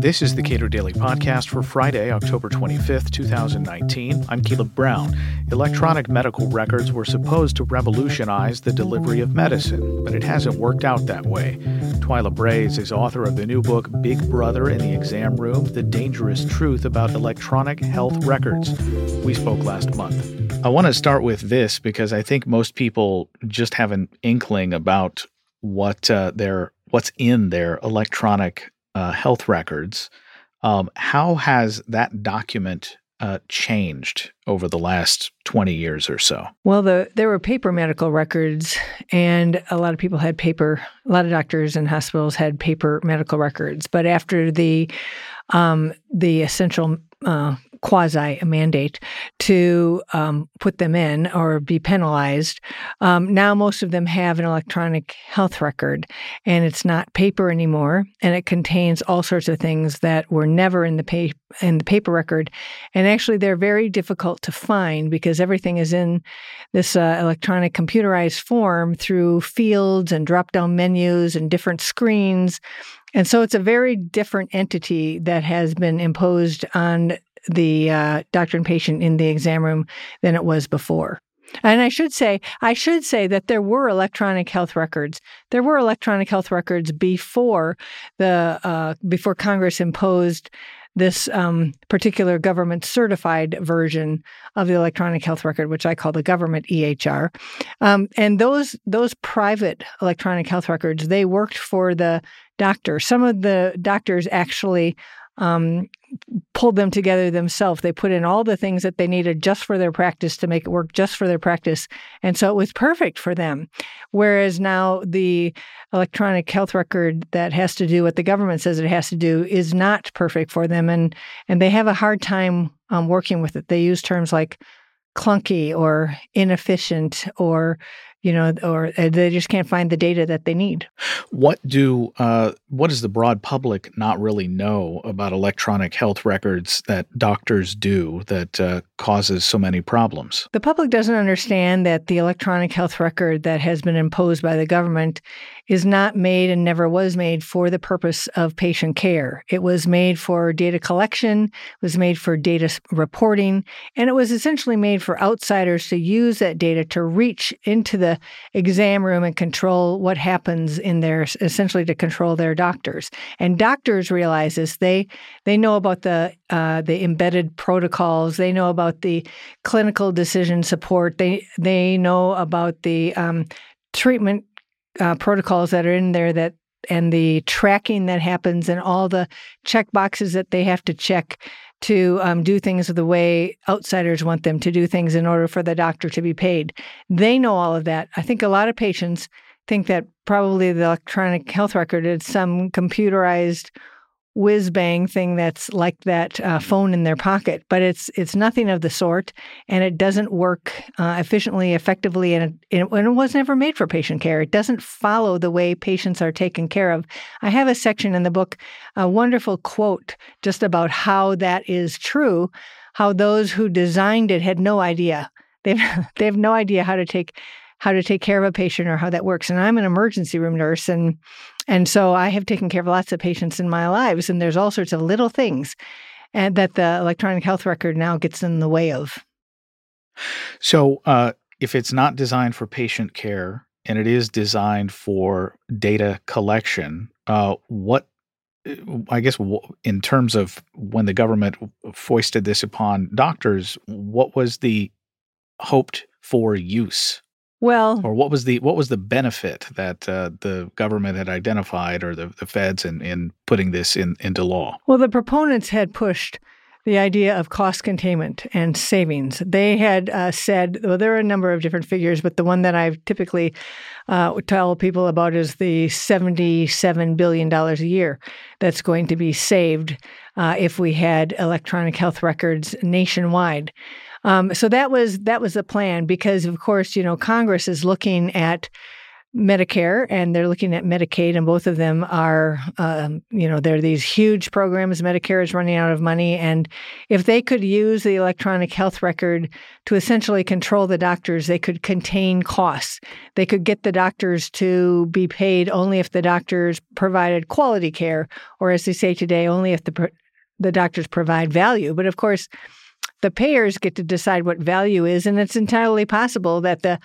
This is the Cato Daily Podcast for Friday, October 25th, 2019. I'm Caleb Brown. Electronic medical records were supposed to revolutionize the delivery of medicine, but it hasn't worked out that way. Twila Brase is author of the new book Big Brother in the Exam Room The Dangerous Truth About Electronic Health Records. We spoke last month. I want to start with this because I think most people just have an inkling about what uh, their what's in their electronic uh, health records. Um, how has that document uh, changed over the last 20 years or so? Well, the, there were paper medical records, and a lot of people had paper, a lot of doctors and hospitals had paper medical records. But after the um, the essential uh, quasi a mandate to um, put them in or be penalized. Um, now, most of them have an electronic health record, and it's not paper anymore, and it contains all sorts of things that were never in the pa- in the paper record. And actually, they're very difficult to find because everything is in this uh, electronic computerized form through fields and drop down menus and different screens. And so it's a very different entity that has been imposed on the uh, doctor and patient in the exam room than it was before. And I should say, I should say that there were electronic health records. There were electronic health records before the uh, before Congress imposed this um, particular government certified version of the electronic health record, which I call the government EHR. Um, and those those private electronic health records, they worked for the doctor. Some of the doctors actually um, pulled them together themselves. They put in all the things that they needed just for their practice to make it work just for their practice. And so it was perfect for them. Whereas now the electronic health record that has to do what the government says it has to do is not perfect for them. And, and they have a hard time um, working with it. They use terms like clunky or inefficient or you know, or uh, they just can't find the data that they need. What do uh, what does the broad public not really know about electronic health records that doctors do that uh, causes so many problems? The public doesn't understand that the electronic health record that has been imposed by the government is not made and never was made for the purpose of patient care. It was made for data collection, was made for data reporting, and it was essentially made for outsiders to use that data to reach into the exam room and control what happens in there, essentially to control their doctors. And doctors realize this. They they know about the uh, the embedded protocols. They know about the clinical decision support. They they know about the um, treatment uh, protocols that are in there that and the tracking that happens and all the check boxes that they have to check to um, do things the way outsiders want them to do things in order for the doctor to be paid. They know all of that. I think a lot of patients think that probably the electronic health record is some computerized whiz bang thing that's like that uh, phone in their pocket, but it's it's nothing of the sort, and it doesn't work uh, efficiently, effectively, and it, and it was never made for patient care. It doesn't follow the way patients are taken care of. I have a section in the book, a wonderful quote just about how that is true, how those who designed it had no idea. They've they have no idea how to take how to take care of a patient or how that works. And I'm an emergency room nurse, and and so I have taken care of lots of patients in my lives, and there's all sorts of little things and that the electronic health record now gets in the way of. So, uh, if it's not designed for patient care and it is designed for data collection, uh, what I guess in terms of when the government foisted this upon doctors, what was the hoped for use well, or what was the what was the benefit that uh, the government had identified, or the, the feds, in in putting this in into law? Well, the proponents had pushed the idea of cost containment and savings. They had uh, said, well, there are a number of different figures, but the one that I typically uh, tell people about is the $77 billion a year that's going to be saved uh, if we had electronic health records nationwide. Um, so that was that was the plan because, of course, you know Congress is looking at Medicare and they're looking at Medicaid, and both of them are, um, you know, they're these huge programs. Medicare is running out of money. And if they could use the electronic health record to essentially control the doctors, they could contain costs. They could get the doctors to be paid only if the doctors provided quality care, or as they say today, only if the, the doctors provide value. But of course, the payers get to decide what value is, and it's entirely possible that the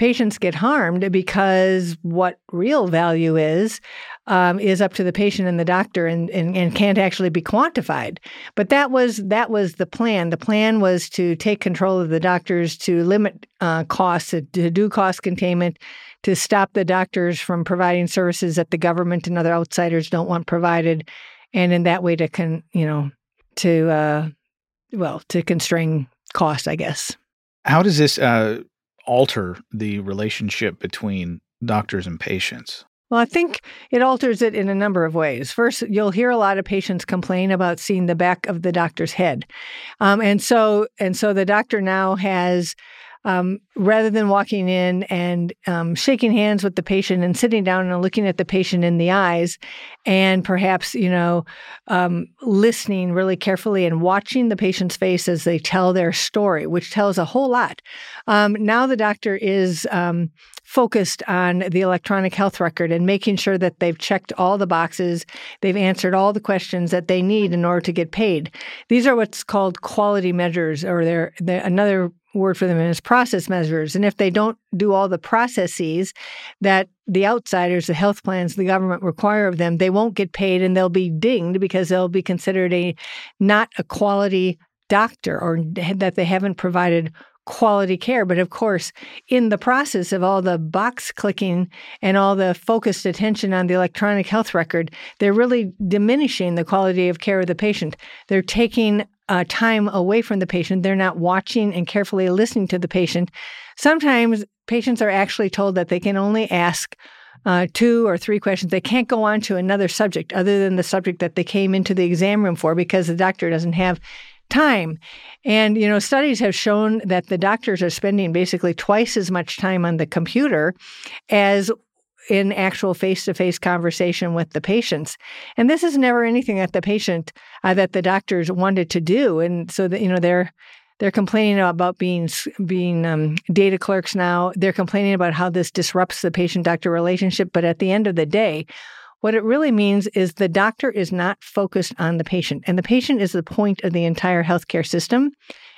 patients get harmed because what real value is um, is up to the patient and the doctor and, and, and can't actually be quantified. But that was that was the plan. The plan was to take control of the doctors to limit uh, costs to, do cost containment to stop the doctors from providing services that the government and other outsiders don't want provided and in that way to con you know to uh, well to constrain cost i guess how does this uh, alter the relationship between doctors and patients? Well, I think it alters it in a number of ways. First, you'll hear a lot of patients complain about seeing the back of the doctor's head, um, and so and so the doctor now has um, rather than walking in and um, shaking hands with the patient and sitting down and looking at the patient in the eyes and perhaps you know um, listening really carefully and watching the patient's face as they tell their story which tells a whole lot um, now the doctor is um, focused on the electronic health record and making sure that they've checked all the boxes, they've answered all the questions that they need in order to get paid. These are what's called quality measures, or they're, they're another word for them is process measures. And if they don't do all the processes that the outsiders, the health plans, the government require of them, they won't get paid and they'll be dinged because they'll be considered a not a quality doctor or that they haven't provided quality care. But of course, in the process of all the box clicking and all the focused attention on the electronic health record, they're really diminishing the quality of care of the patient. They're taking uh, time away from the patient. They're not watching and carefully listening to the patient. Sometimes patients are actually told that they can only ask uh, two or three questions. They can't go on to another subject other than the subject that they came into the exam room for because the doctor doesn't have time. And, you know, studies have shown that the doctors are spending basically twice as much time on the computer as in actual face-to-face conversation with the patients. And this is never anything that the patient uh, that the doctors wanted to do. And so that you know they're they're complaining about being being um, data clerks now. They're complaining about how this disrupts the patient doctor relationship. But at the end of the day what it really means is the doctor is not focused on the patient. And the patient is the point of the entire healthcare system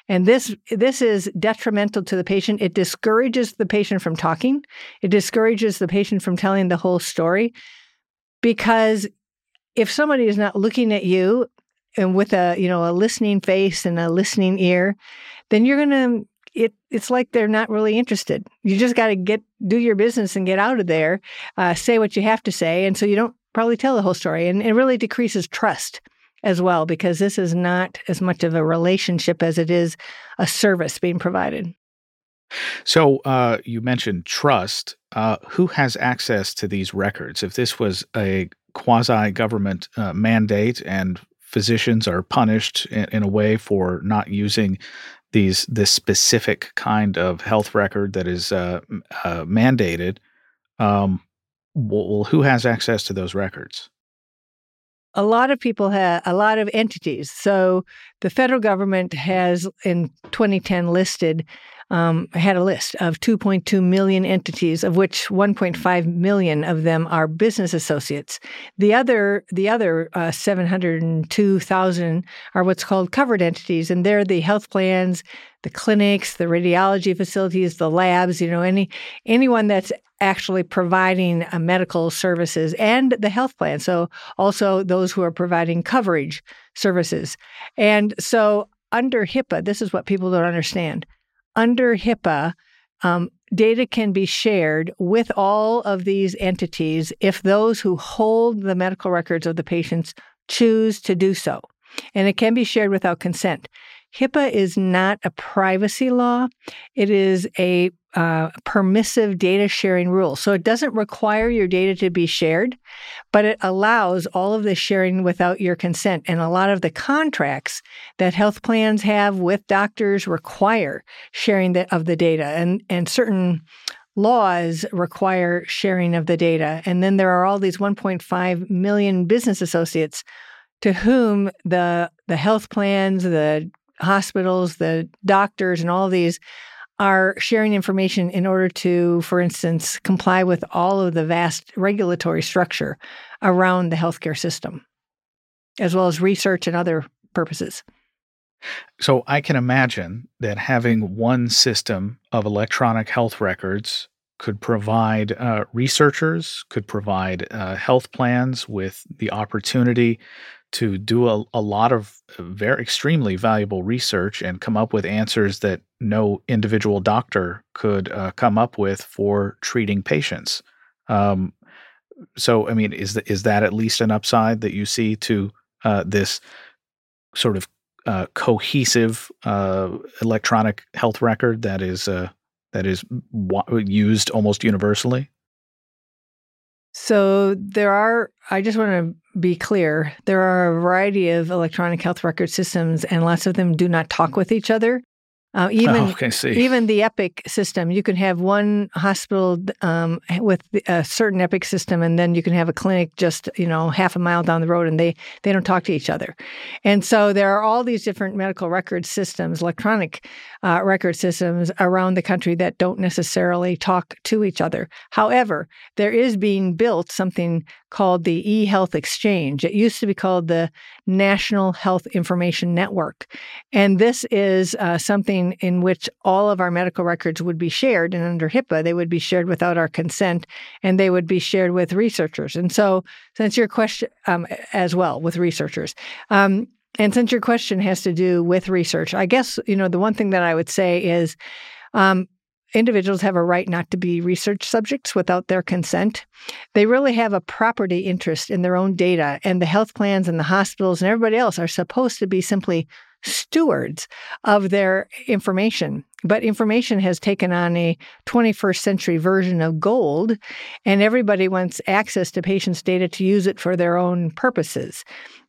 and this this is detrimental to the patient. It discourages the patient from talking. It discourages the patient from telling the whole story because if somebody is not looking at you and with a, you know, a listening face and a listening ear, then you're going to it it's like they're not really interested. You just got to get do your business and get out of there, uh, say what you have to say, and so you don't probably tell the whole story, and it really decreases trust as well, because this is not as much of a relationship as it is a service being provided. So uh, you mentioned trust. Uh, who has access to these records? If this was a quasi government uh, mandate and physicians are punished in, in, a way for not using these this specific kind of health record that is uh, uh, mandated, um, well, who has access to those records? A lot of people have a lot of entities. So the federal government mm-hmm. has in 2010 listed um, had a list of 2.2 million entities, of which 1.5 million of them are business associates. The other, the other uh, 702,000 are what's called covered entities, and they're the health plans, the clinics, the radiology facilities, the labs. You know, any anyone that's actually providing uh, medical services and the health plan. So also those who are providing coverage services, and so under HIPAA, this is what people don't understand under HIPAA, um, data can be shared with all of these entities if those who hold the medical records of the patients choose to do so. And it can be shared without consent. HIPAA is not a privacy law, it is a uh, permissive data sharing rule. So it doesn't require your data to be shared, but it allows all of the sharing without your consent. And a lot of the contracts that health plans have with doctors require sharing the, of the data. And, and certain laws require sharing of the data. And then there are all these 1.5 million business associates to whom the the health plans, the hospitals, the doctors, and all these are sharing information in order to, for instance, comply with all of the vast regulatory structure around the healthcare system, as well as research and other purposes. So I can imagine that having one system of electronic health records could provide uh, researchers, could provide uh, health plans with the opportunity to do a, a lot of very extremely valuable research and come up with answers that no individual doctor could uh, come up with for treating patients. Um, so, I mean, is is that at least an upside that you see to uh, this sort of uh, cohesive uh, electronic health record that is uh, that is used almost universally? So there are. I just want to be clear. There are a variety of electronic health record systems, and lots of them do not talk with each other. Uh, even oh, even the Epic system, you can have one hospital um, with a certain Epic system, and then you can have a clinic just you know half a mile down the road, and they they don't talk to each other. And so there are all these different medical record systems, electronic uh, record systems around the country that don't necessarily talk to each other. However, there is being built something called the eHealth Exchange. It used to be called the National Health Information Network, and this is uh, something in which all of our medical records would be shared. And under HIPAA, they would be shared without our consent and they would be shared with researchers. And so, since your question, um, as well with researchers, um, and since your question has to do with research, I guess, you know, the one thing that I would say is, um, individuals have a right not to be research subjects without their consent. They really have a property interest in their own data, and the health plans and the hospitals and everybody else are supposed to be simply stewards of their information. But information has taken on a 21st century version of gold, and everybody wants access to patients' data to use it for their own purposes.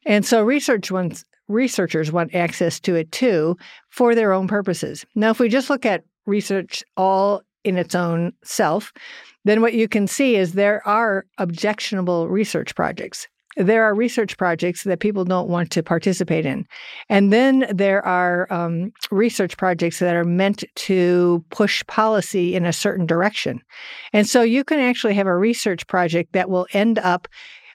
And so research wants researchers want access to it too for their own purposes. Now, if we just look at research all in its own self, then what you can see is there are objectionable research projects there are research projects that people don't want to participate in. And then there are um, research projects that are meant to push policy in a certain direction. And so you can actually have a research project that will end up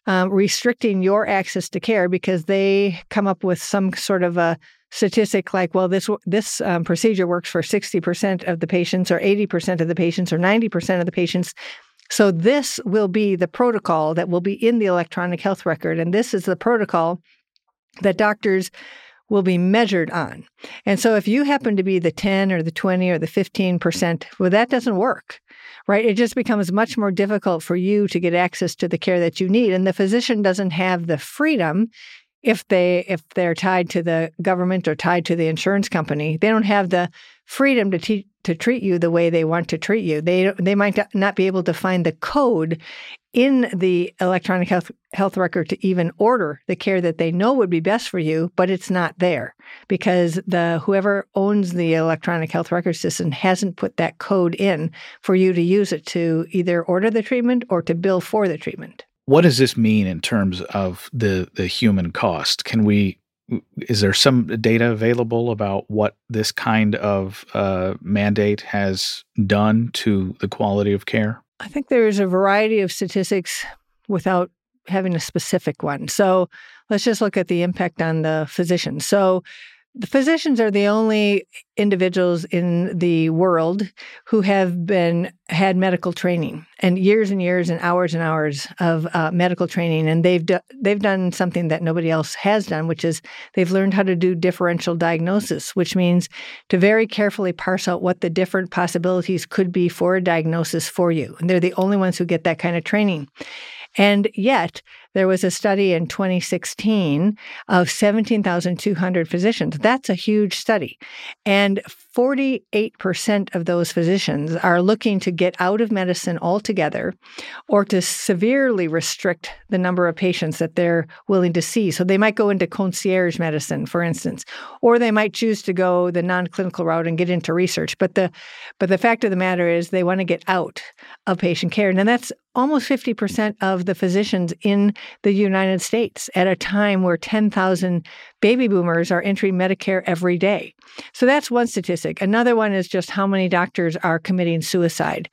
um, restricting your access to care because they come up with some sort of a statistic like, well, this this um, procedure works for 60% of the patients, or 80% of the patients, or 90% of the patients. So, this will be the protocol that will be in the electronic health record. And this is the protocol that doctors will be measured on. And so, if you happen to be the 10 or the 20 or the 15%, well, that doesn't work, right? It just becomes much more difficult for you to get access to the care that you need. And the physician doesn't have the freedom if they if they're tied to the government or tied to the insurance company they don't have the freedom to to treat you the way they want to treat you. They they might not be able to find the code in the electronic health health record to even order the care that they know would be best for you but it's not there because the whoever owns the electronic health record system hasn't put that code in for you to use it to either order the treatment or to bill for the treatment what does this mean in terms of the the human cost? Can we is there some data available about what this kind of uh, mandate has done to the quality of care? I think there is a variety of statistics without having a specific one. So let's just look at the impact on the physician. So the physicians are the only individuals in the world who have been had medical training and years and years and hours and hours of uh, medical training. And they've do, they've done something that nobody else has done which is they've learned how to do differential diagnosis which means to very carefully parse out what the different possibilities could be for a diagnosis for you. And they're the only ones who get that kind of training. And yet there was a study in 2016 of 17,200 physicians. That's a huge study. And 48% of those physicians are looking to get out of medicine altogether or to severely restrict the number of patients that they're willing to see. So they might go into concierge medicine, for instance, or they might choose to go the non-clinical route and get into research. But the but the fact of the matter is they want to get out of patient care. And that's almost 50% of the physicians in the United States at a time where 10,000 baby boomers are entering Medicare every day. So that's one statistic. Another one is just how many doctors are committing suicide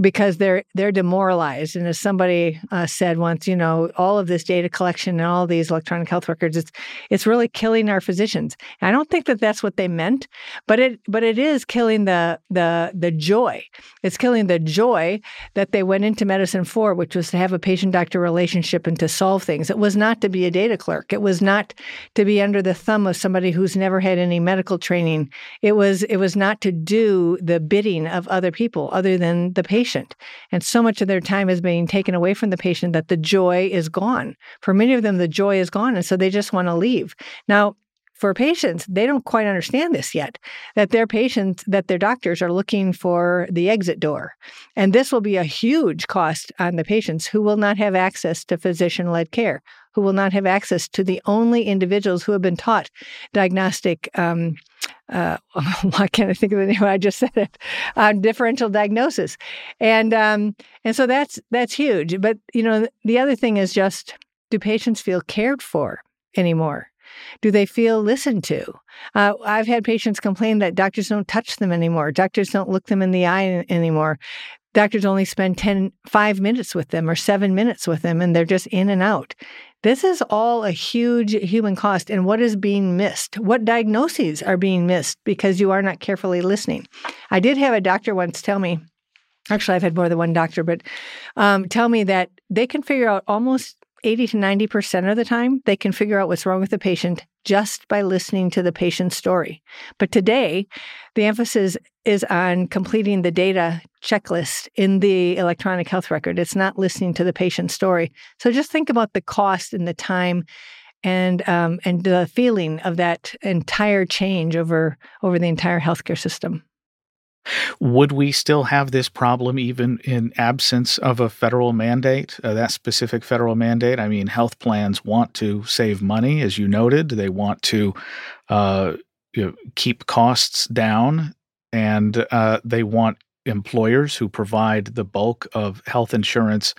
because they're they're demoralized. And as somebody uh, said once, you know, all of this data collection and all these electronic health records, it's it's really killing our physicians. And I don't think that that's what they meant, but it but it is killing the the the joy. It's killing the joy that they went into medicine for, which was to have a patient doctor relationship and to solve things. It was not to be a data clerk. It was not to be under the thumb of somebody who's never had any medical training. It was it was not to do the bidding of other people other than the patient patient. And so much of their time is being taken away from the patient that the joy is gone. For many of them, the joy is gone. And so they just want to leave. Now, for patients, they don't quite understand this yet that their patients, that their doctors are looking for the exit door. And this will be a huge cost on the patients who will not have access to physician led care, who will not have access to the only individuals who have been taught diagnostic. Um, uh, why can't I think of the name? I just said it. Uh, differential diagnosis, and um, and so that's that's huge. But you know, the other thing is just do patients feel cared for anymore? Do they feel listened to? Uh, I've had patients complain that doctors don't touch them anymore. Doctors don't look them in the eye anymore. Doctors only spend 10, five minutes with them or seven minutes with them, and they're just in and out. This is all a huge human cost. And what is being missed? What diagnoses are being missed because you are not carefully listening? I did have a doctor once tell me, actually, I've had more than one doctor, but um, tell me that they can figure out almost 80 to 90% of the time, they can figure out what's wrong with the patient just by listening to the patient's story. But today, the emphasis is on completing the data checklist in the electronic health record. It's not listening to the patient's story. So just think about the cost and the time and um, and the feeling of that entire change over over the entire healthcare system. Would we still have this problem even in absence of a federal mandate, uh, that specific federal mandate? I mean, health plans want to save money, as you noted. They want to uh, you know, keep costs down, and uh, they want employers who provide the bulk of health insurance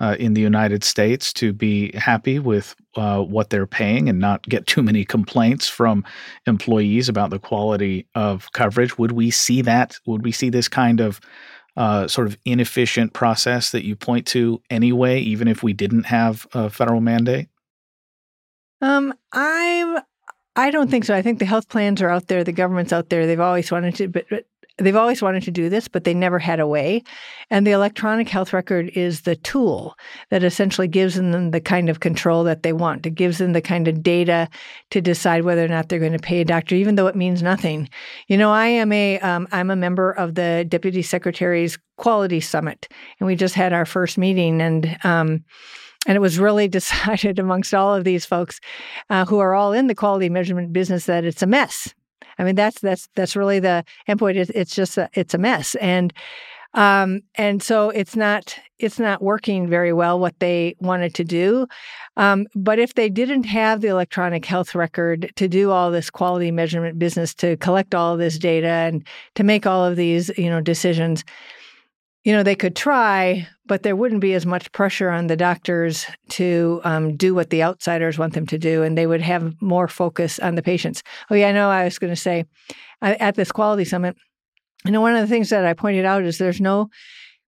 uh, in the United States to be happy with uh, what they're paying and not get too many complaints from employees about the quality of coverage. Would we see that? Would we see this kind of uh, sort of inefficient process that you point to anyway, even if we didn't have a federal mandate? Um, I'm. I don't think so. I think the health plans are out there. The government's out there. They've always wanted to, but, but They've always wanted to do this, but they never had a way. And the electronic health record is the tool that essentially gives them the kind of control that they want. It gives them the kind of data to decide whether or not they're going to pay a doctor, even though it means nothing. You know, I am a am um, a member of the Deputy Secretary's Quality Summit, and we just had our first meeting, and um, and it was really decided amongst all of these folks uh, who are all in the quality measurement business that it's a mess I mean, that's that's that's really the endpoint. It's, it's just a, it's a mess, and um, and so it's not it's not working very well what they wanted to do. Um, but if they didn't have the electronic health record to do all this quality measurement business, to collect all of this data and to make all of these you know decisions, you know, they could try, but there wouldn't be as much pressure on the doctors to um, do what the outsiders want them to do, and they would have more focus on the patients. Oh, yeah, I know. I was going to say at this quality summit, you know, one of the things that I pointed out is there's no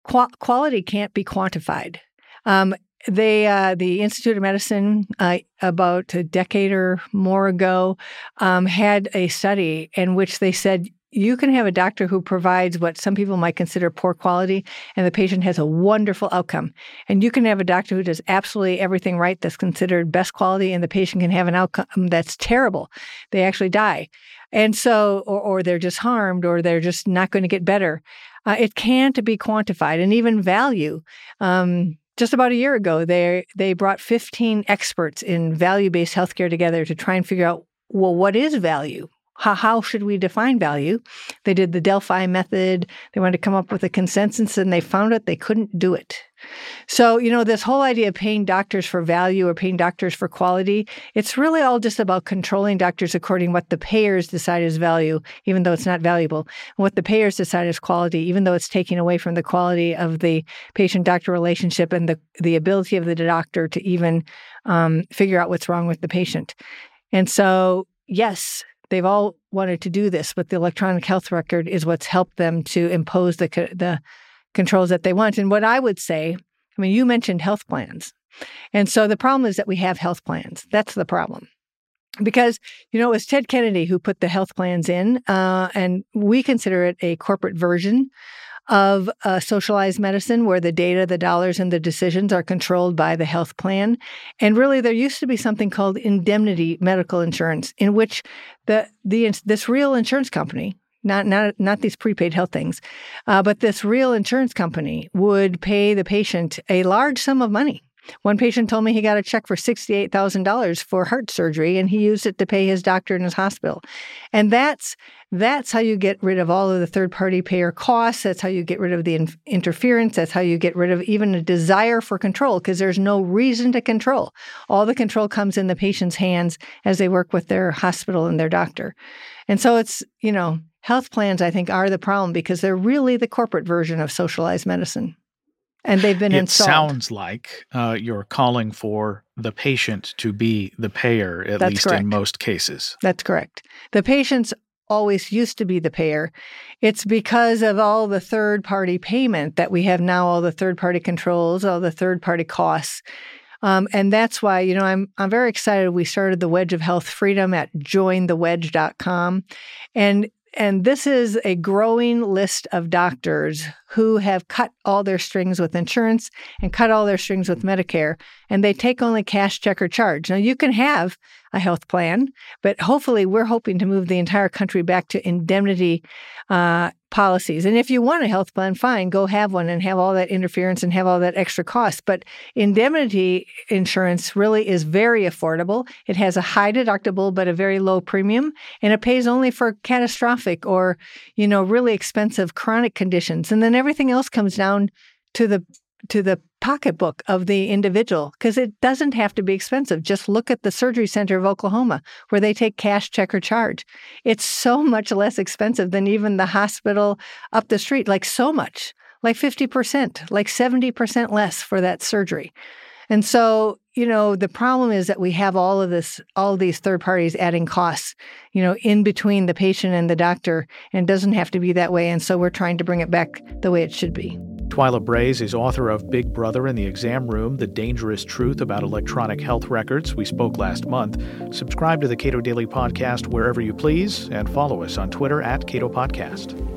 quality can't be quantified. Um, they, uh, the Institute of Medicine, uh, about a decade or more ago, um, had a study in which they said you can have a doctor who provides what some people might consider poor quality, and the patient has a wonderful outcome. And you can have a doctor who does absolutely everything right that's considered best quality, and the patient can have an outcome that's terrible. They actually die. And so, or, or they're just harmed, or they're just not going to get better. Uh, it can't be quantified, and even value. Um, just about a year ago, they they brought 15 experts in value-based healthcare together to try and figure out, well, what is value? How, how should we define value? They did the Delphi method. They wanted to come up with a consensus, and they found out they couldn't do it. So, you know, this whole idea of paying doctors for value or paying doctors for quality, it's really all just about controlling doctors according what the payers decide is value, even though it's not valuable, and what the payers decide is quality, even though it's taking away from the quality of the patient-doctor relationship and the, the ability of the doctor to even um, figure out what's wrong with the patient. And so, yes, they've all wanted to do this, but the electronic health record is what's helped them to impose the the controls that they want. And what I would say, I mean, you mentioned health plans. And so the problem is that we have health plans. That's the problem. Because, you know, it was Ted Kennedy who put the health plans in, uh, and we consider it a corporate version of uh, socialized medicine where the data, the dollars, and the decisions are controlled by the health plan. And really, there used to be something called indemnity medical insurance, in which the, the this real insurance company, not not not these prepaid health things, uh, but this real insurance company would pay the patient a large sum of money one patient told me he got a check for $68,000 for heart surgery and he used it to pay his doctor in his hospital. And that's that's how you get rid of all of the third-party payer costs. That's how you get rid of the in- interference. That's how you get rid of even a desire for control because there's no reason to control. All the control comes in the patient's hands as they work with their hospital and their doctor. And so it's, you know, health plans I think are the problem because they're really the corporate version of socialized medicine and they've been it installed. sounds like uh, you're calling for the patient to be the payer, at That's least correct. in most cases. That's correct. The patients always used to be the payer. It's because of all the third party payment that we have now, all the third party controls, all the third party costs. Um, and that's why, you know, I'm I'm very excited. We started the Wedge of Health Freedom at jointhewedge.com. And and this is a growing list of doctors who have cut all their strings with insurance and cut all their strings with Medicare, and they take only cash, check, or charge. Now, you can have a health plan, but hopefully, we're hoping to move the entire country back to indemnity uh, policies. And if you want a health plan, fine, go have one and have all that interference and have all that extra cost. But indemnity insurance really is very affordable. It has a high deductible but a very low premium, and it pays only for catastrophic or, you know, really expensive chronic conditions. And then everything else comes down to the to the pocketbook of the individual because it doesn't have to be expensive. Just look at the Surgery Center of Oklahoma where they take cash, check, or charge. It's so much less expensive than even the hospital up the street, like so much, like 50%, like 70% less for that surgery. And so, you know, the problem is that we have all of this, all of these third parties adding costs, you know, in between the patient and the doctor, and it doesn't have to be that way. And so we're trying to bring it back the way it should be. Twila Brase is author of Big Brother in the Exam Room The Dangerous Truth About Electronic Health Records. We spoke last month. Subscribe to the Cato Daily Podcast wherever you please and follow us on Twitter at Cato Podcast.